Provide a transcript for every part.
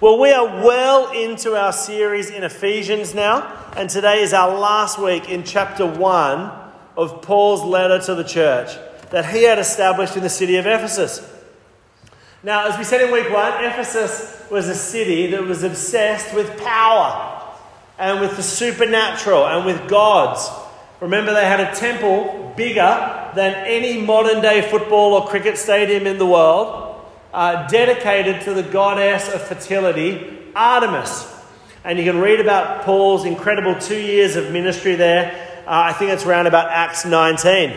Well, we are well into our series in Ephesians now, and today is our last week in chapter 1 of Paul's letter to the church that he had established in the city of Ephesus. Now, as we said in week 1, Ephesus was a city that was obsessed with power and with the supernatural and with gods. Remember, they had a temple bigger than any modern day football or cricket stadium in the world uh, dedicated to the goddess of fertility, Artemis. And you can read about Paul's incredible two years of ministry there. Uh, I think it's around about Acts 19.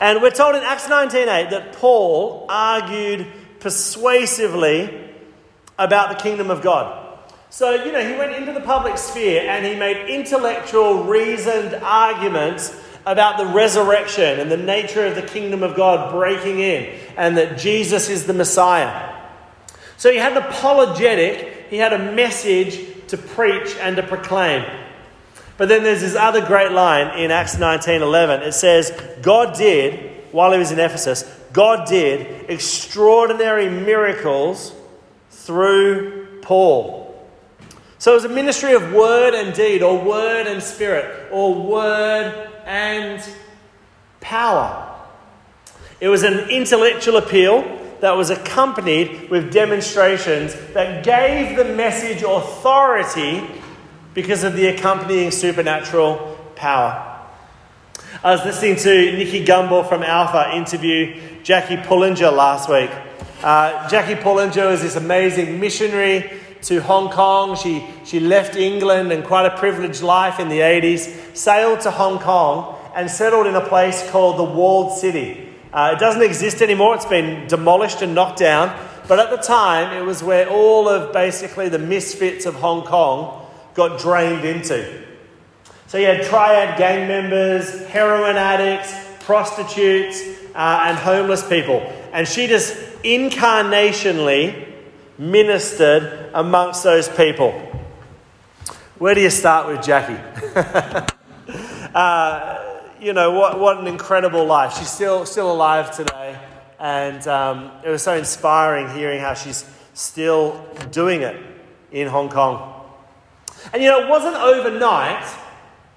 And we're told in Acts 19:8 that Paul argued persuasively about the kingdom of God. So, you know, he went into the public sphere and he made intellectual, reasoned arguments about the resurrection and the nature of the kingdom of God breaking in and that Jesus is the Messiah. So he had an apologetic, he had a message to preach and to proclaim. But then there's this other great line in Acts 19:11. It says, God did while he was in Ephesus, God did extraordinary miracles through Paul. So it was a ministry of word and deed, or word and spirit, or word and power. It was an intellectual appeal that was accompanied with demonstrations that gave the message authority because of the accompanying supernatural power. I was listening to Nicky Gumbel from Alpha interview Jackie Pullinger last week. Uh, Jackie Pullinger is this amazing missionary to Hong Kong. She, she left England and quite a privileged life in the 80s, sailed to Hong Kong, and settled in a place called the Walled City. Uh, it doesn't exist anymore, it's been demolished and knocked down. But at the time, it was where all of basically the misfits of Hong Kong got drained into. So you had triad gang members, heroin addicts, prostitutes, uh, and homeless people. And she just incarnationally ministered amongst those people. Where do you start with Jackie? uh, you know, what, what an incredible life. She's still, still alive today. And um, it was so inspiring hearing how she's still doing it in Hong Kong. And you know, it wasn't overnight,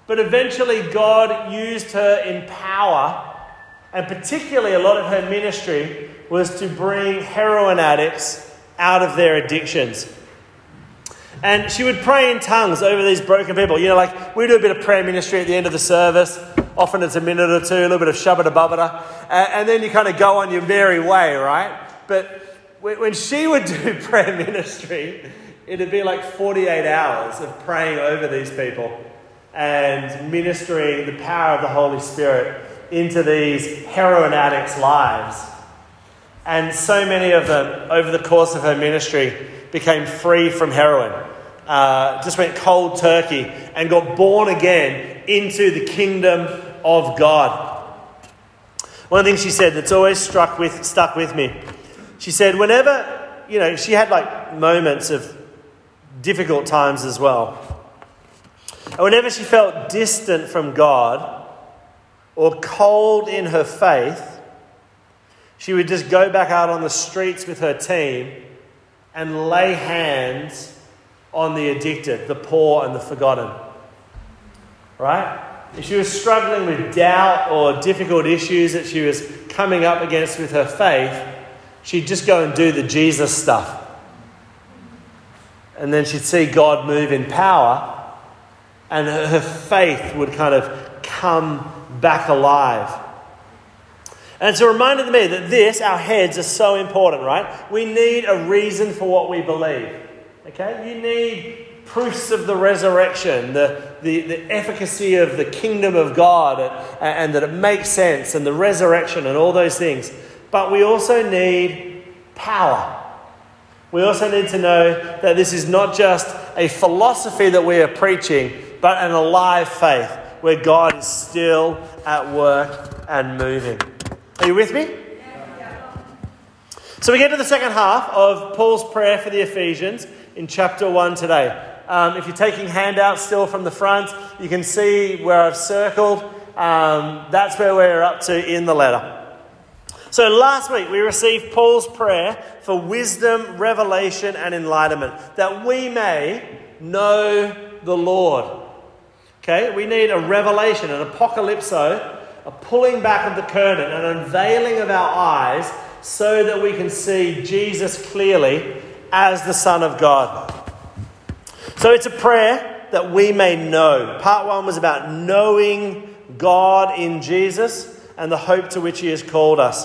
but eventually God used her in power. And particularly, a lot of her ministry was to bring heroin addicts out of their addictions. And she would pray in tongues over these broken people. You know, like we do a bit of prayer ministry at the end of the service. Often it's a minute or two, a little bit of shabbat babada, and then you kind of go on your merry way, right? But when she would do prayer ministry, it'd be like 48 hours of praying over these people and ministering the power of the Holy Spirit into these heroin addicts' lives. And so many of them, over the course of her ministry, became free from heroin. Uh, just went cold turkey and got born again into the kingdom of God. One of the things she said that's always struck with, stuck with me, she said, whenever, you know, she had like moments of difficult times as well. And whenever she felt distant from God or cold in her faith, she would just go back out on the streets with her team and lay hands on the addicted, the poor, and the forgotten. Right? If she was struggling with doubt or difficult issues that she was coming up against with her faith, she'd just go and do the Jesus stuff. And then she'd see God move in power, and her faith would kind of come back alive. And it's a reminder to me that this, our heads, are so important, right? We need a reason for what we believe. Okay? You need proofs of the resurrection, the, the, the efficacy of the kingdom of God, and, and that it makes sense, and the resurrection, and all those things. But we also need power. We also need to know that this is not just a philosophy that we are preaching, but an alive faith where God is still at work and moving. Are you with me? So we get to the second half of Paul's prayer for the Ephesians in chapter 1 today. Um, if you're taking handouts still from the front, you can see where I've circled. Um, that's where we're up to in the letter. So last week we received Paul's prayer for wisdom, revelation, and enlightenment, that we may know the Lord. Okay, we need a revelation, an apocalypso, a pulling back of the curtain, an unveiling of our eyes so that we can see Jesus clearly as the Son of God. So it's a prayer that we may know. Part one was about knowing God in Jesus and the hope to which He has called us.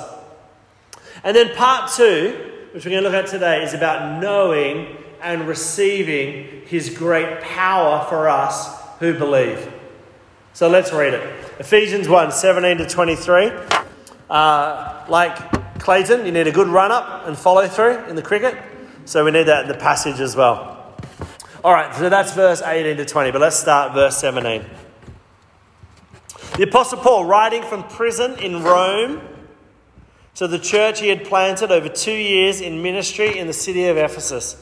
And then part two, which we're going to look at today, is about knowing and receiving His great power for us who believe. So let's read it. Ephesians 1 17 to 23. Uh, like Clayton, you need a good run up and follow through in the cricket. So we need that in the passage as well. All right, so that's verse 18 to 20, but let's start verse 17. The Apostle Paul, writing from prison in Rome to the church he had planted over two years in ministry in the city of Ephesus.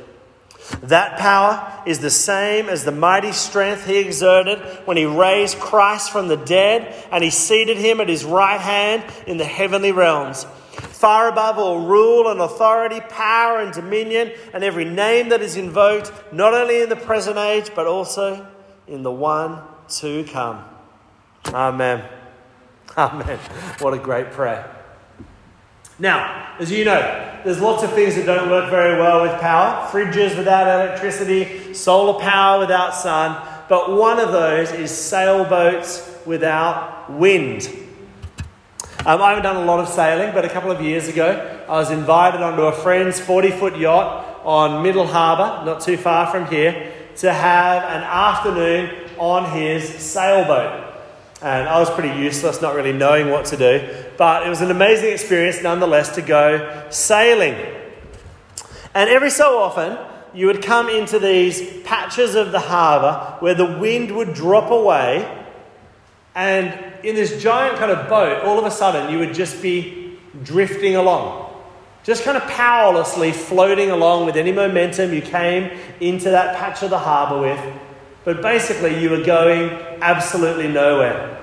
That power is the same as the mighty strength he exerted when he raised Christ from the dead and he seated him at his right hand in the heavenly realms, far above all rule and authority, power and dominion, and every name that is invoked, not only in the present age, but also in the one to come. Amen. Amen. What a great prayer. Now, as you know, there's lots of things that don't work very well with power fridges without electricity, solar power without sun, but one of those is sailboats without wind. Um, I haven't done a lot of sailing, but a couple of years ago, I was invited onto a friend's 40 foot yacht on Middle Harbour, not too far from here, to have an afternoon on his sailboat. And I was pretty useless, not really knowing what to do. But it was an amazing experience nonetheless to go sailing. And every so often, you would come into these patches of the harbour where the wind would drop away. And in this giant kind of boat, all of a sudden, you would just be drifting along. Just kind of powerlessly floating along with any momentum you came into that patch of the harbour with. But basically, you were going absolutely nowhere.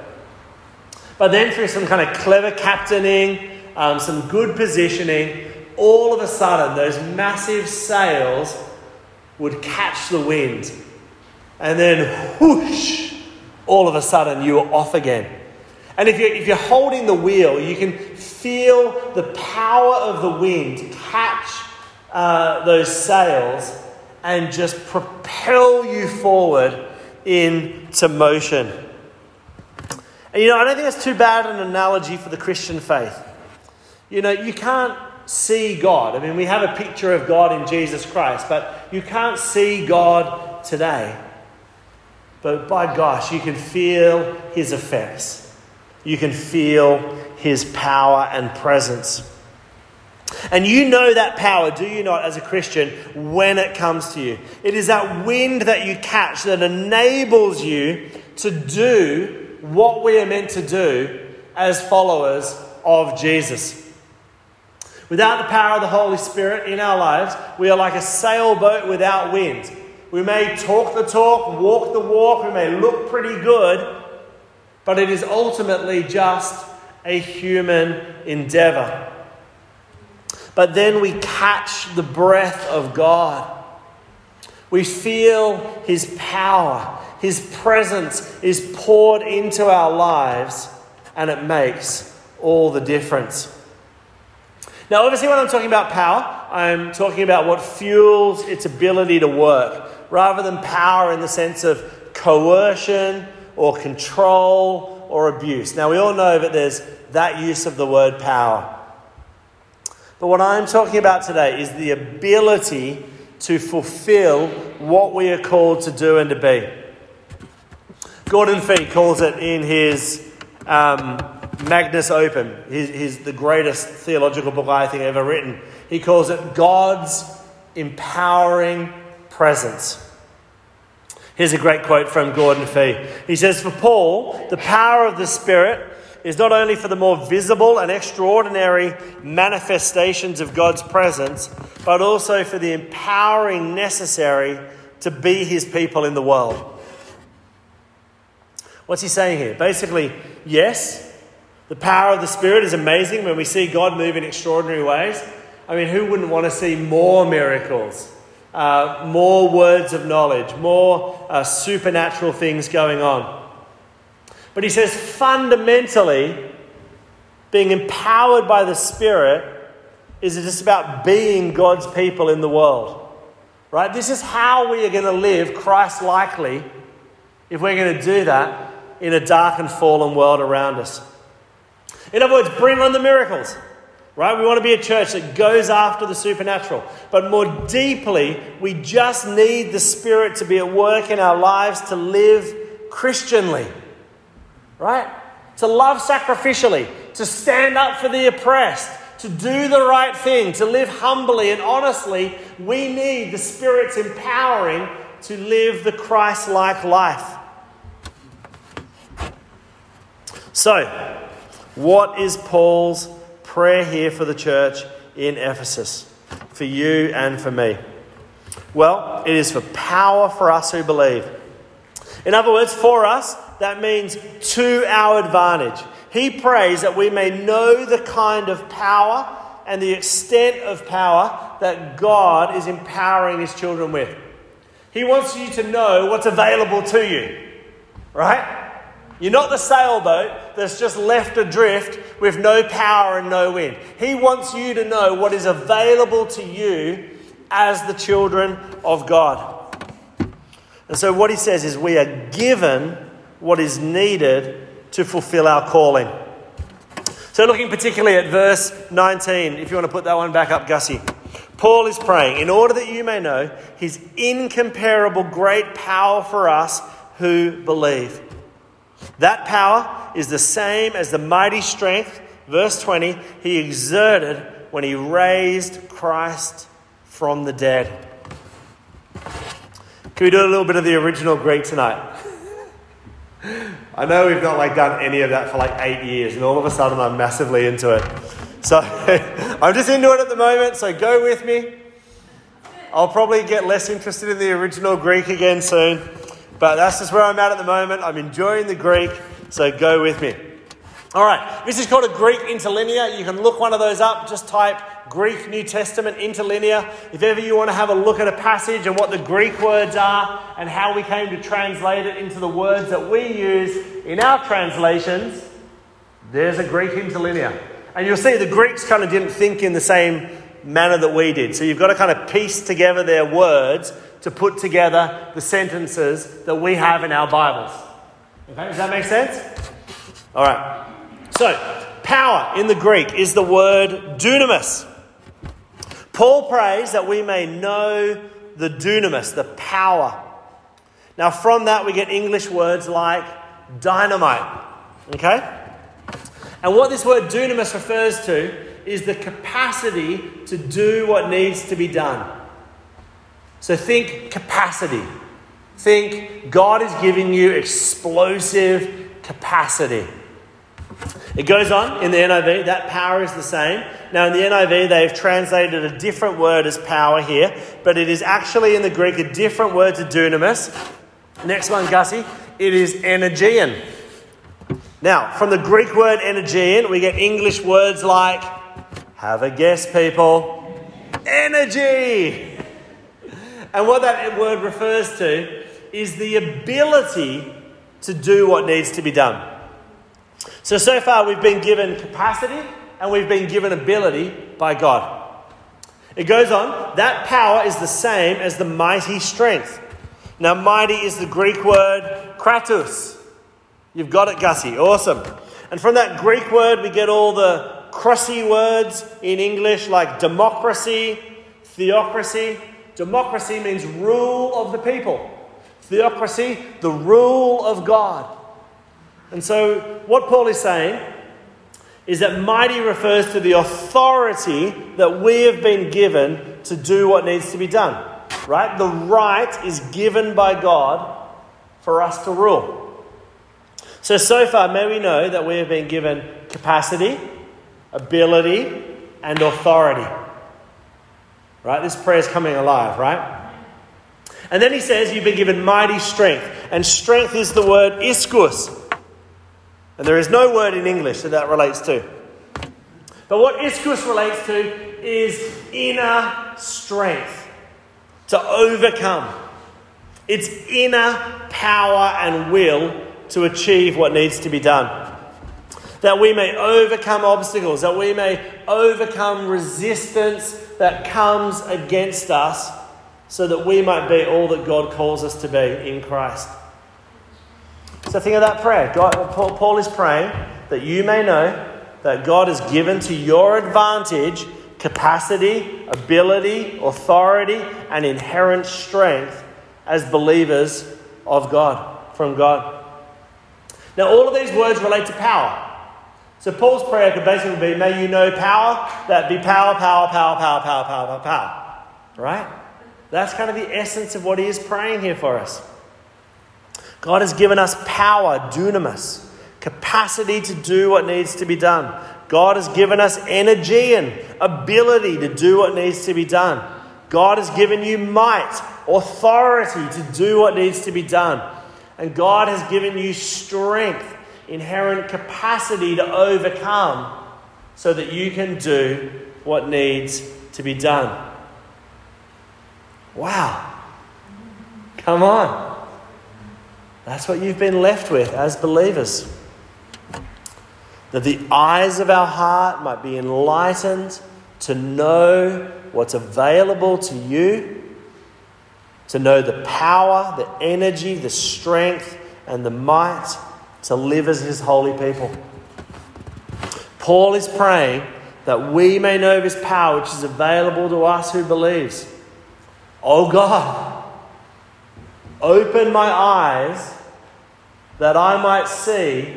But then, through some kind of clever captaining, um, some good positioning, all of a sudden, those massive sails would catch the wind. And then, whoosh, all of a sudden, you were off again. And if you're, if you're holding the wheel, you can feel the power of the wind catch uh, those sails and just propel you forward into motion. And you know, I don't think that's too bad an analogy for the Christian faith. You know, you can't see God. I mean, we have a picture of God in Jesus Christ, but you can't see God today. But by gosh, you can feel his effects. You can feel his power and presence. And you know that power, do you not, as a Christian, when it comes to you? It is that wind that you catch that enables you to do what we are meant to do as followers of Jesus. Without the power of the Holy Spirit in our lives, we are like a sailboat without wind. We may talk the talk, walk the walk, we may look pretty good, but it is ultimately just a human endeavor. But then we catch the breath of God. We feel His power. His presence is poured into our lives, and it makes all the difference. Now, obviously, when I'm talking about power, I'm talking about what fuels its ability to work, rather than power in the sense of coercion or control or abuse. Now, we all know that there's that use of the word power. But what I'm talking about today is the ability to fulfill what we are called to do and to be. Gordon Fee calls it in his um, magnum opus, he's, he's the greatest theological book I think ever written. He calls it God's empowering presence. Here's a great quote from Gordon Fee. He says, For Paul, the power of the Spirit is not only for the more visible and extraordinary manifestations of God's presence, but also for the empowering necessary to be his people in the world. What's he saying here? Basically, yes, the power of the Spirit is amazing when we see God move in extraordinary ways. I mean, who wouldn't want to see more miracles, uh, more words of knowledge, more uh, supernatural things going on? But he says fundamentally, being empowered by the Spirit is just about being God's people in the world. Right? This is how we are going to live Christ likely if we're going to do that in a dark and fallen world around us. In other words, bring on the miracles. Right? We want to be a church that goes after the supernatural. But more deeply, we just need the Spirit to be at work in our lives to live Christianly. Right? To love sacrificially, to stand up for the oppressed, to do the right thing, to live humbly and honestly. We need the Spirit's empowering to live the Christ like life. So, what is Paul's prayer here for the church in Ephesus? For you and for me? Well, it is for power for us who believe. In other words, for us, that means to our advantage. He prays that we may know the kind of power and the extent of power that God is empowering his children with. He wants you to know what's available to you, right? You're not the sailboat that's just left adrift with no power and no wind. He wants you to know what is available to you as the children of God. And so, what he says is, we are given what is needed to fulfill our calling. So, looking particularly at verse 19, if you want to put that one back up, Gussie. Paul is praying, in order that you may know his incomparable great power for us who believe. That power is the same as the mighty strength, verse 20, he exerted when he raised Christ from the dead. Can we do a little bit of the original Greek tonight? I know we've not like done any of that for like eight years, and all of a sudden I'm massively into it. So I'm just into it at the moment, so go with me. I'll probably get less interested in the original Greek again soon. But that's just where I'm at at the moment. I'm enjoying the Greek, so go with me. All right, this is called a Greek interlinear. You can look one of those up. Just type Greek New Testament interlinear. If ever you want to have a look at a passage and what the Greek words are and how we came to translate it into the words that we use in our translations, there's a Greek interlinear. And you'll see the Greeks kind of didn't think in the same manner that we did. So you've got to kind of piece together their words to put together the sentences that we have in our Bibles. Okay, does that make sense? All right. So, power in the Greek is the word dunamis. Paul prays that we may know the dunamis, the power. Now, from that, we get English words like dynamite. Okay? And what this word dunamis refers to is the capacity to do what needs to be done. So think capacity. Think God is giving you explosive capacity. It goes on in the NIV, that power is the same. Now, in the NIV, they've translated a different word as power here, but it is actually in the Greek a different word to dunamis. Next one, Gussie, it is energean. Now, from the Greek word energean, we get English words like, have a guess, people, energy. And what that word refers to is the ability to do what needs to be done. So, so far we've been given capacity and we've been given ability by God. It goes on, that power is the same as the mighty strength. Now, mighty is the Greek word kratos. You've got it, Gussie. Awesome. And from that Greek word, we get all the crossy words in English like democracy, theocracy, Democracy means rule of the people. Theocracy, the rule of God. And so, what Paul is saying is that mighty refers to the authority that we have been given to do what needs to be done. Right? The right is given by God for us to rule. So, so far, may we know that we have been given capacity, ability, and authority. Right? This prayer is coming alive, right? And then he says, You've been given mighty strength. And strength is the word iskus. And there is no word in English that that relates to. But what iskus relates to is inner strength to overcome. It's inner power and will to achieve what needs to be done. That we may overcome obstacles, that we may overcome resistance that comes against us, so that we might be all that God calls us to be in Christ. So think of that prayer. God, Paul is praying that you may know that God has given to your advantage capacity, ability, authority, and inherent strength as believers of God, from God. Now, all of these words relate to power. So, Paul's prayer could basically be, May you know power, that be power, power, power, power, power, power, power, power. Right? That's kind of the essence of what he is praying here for us. God has given us power, dunamis, capacity to do what needs to be done. God has given us energy and ability to do what needs to be done. God has given you might, authority to do what needs to be done. And God has given you strength, inherent capacity to overcome so that you can do what needs to be done. Wow. Come on. That's what you've been left with as believers. That the eyes of our heart might be enlightened to know what's available to you to know the power, the energy, the strength, and the might to live as his holy people. Paul is praying that we may know his power, which is available to us who believes. Oh God, open my eyes that I might see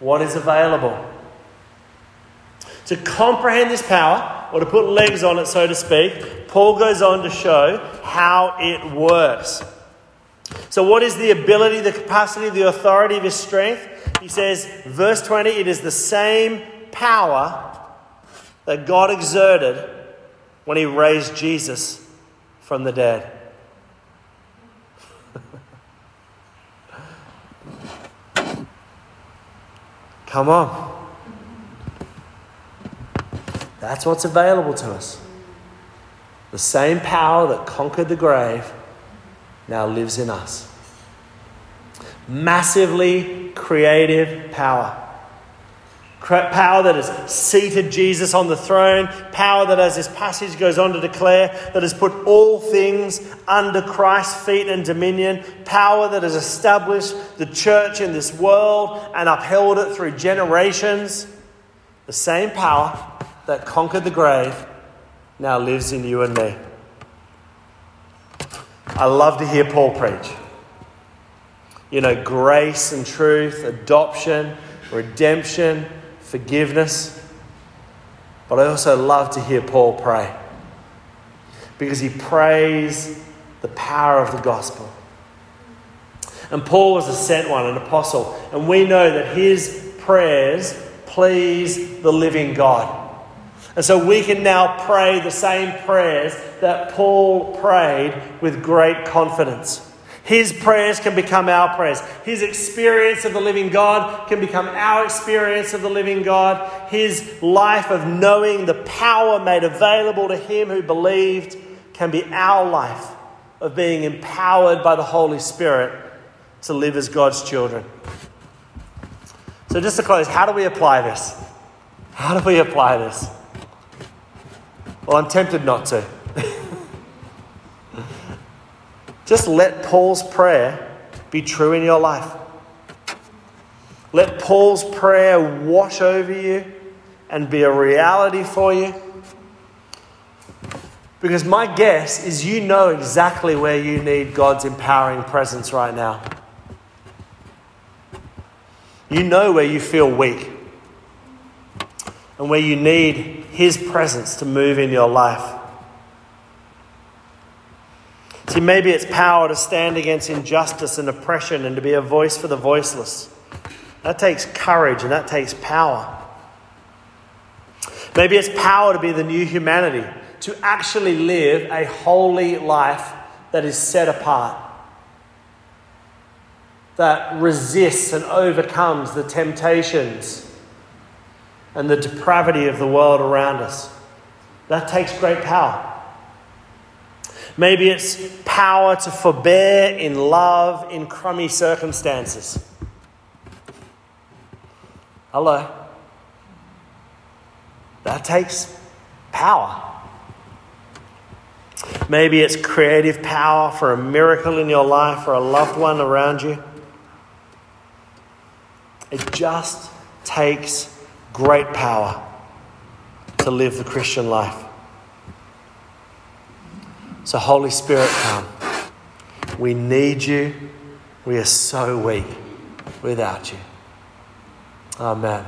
what is available. To comprehend this power, or to put legs on it, so to speak, Paul goes on to show how it works. So, what is the ability, the capacity, the authority of his strength? He says, verse 20, it is the same power that God exerted when he raised Jesus from the dead. Come on. That's what's available to us. The same power that conquered the grave now lives in us. Massively creative power. Power that has seated Jesus on the throne. Power that, as this passage goes on to declare, that has put all things under Christ's feet and dominion. Power that has established the church in this world and upheld it through generations. The same power that conquered the grave now lives in you and me. I love to hear Paul preach. You know, grace and truth, adoption, redemption, forgiveness. But I also love to hear Paul pray because he prays the power of the gospel. And Paul was a sent one, an apostle, and we know that his prayers please the living God. And so we can now pray the same prayers that Paul prayed with great confidence. His prayers can become our prayers. His experience of the living God can become our experience of the living God. His life of knowing the power made available to him who believed can be our life of being empowered by the Holy Spirit to live as God's children. So, just to close, how do we apply this? How do we apply this? Well, I'm tempted not to. Just let Paul's prayer be true in your life. Let Paul's prayer wash over you and be a reality for you. Because my guess is you know exactly where you need God's empowering presence right now. You know where you feel weak. and where you need His presence to move in your life. See, maybe it's power to stand against injustice and oppression and to be a voice for the voiceless. That takes courage and that takes power. Maybe it's power to be the new humanity, to actually live a holy life that is set apart, that resists and overcomes the temptations and the depravity of the world around us. That takes great power. Maybe it's power to forbear in love in crummy circumstances. Hello. That takes power. Maybe it's creative power for a miracle in your life or a loved one around you. It just takes great power to live the Christian life. So, Holy Spirit, come. We need you. We are so weak without you. Amen.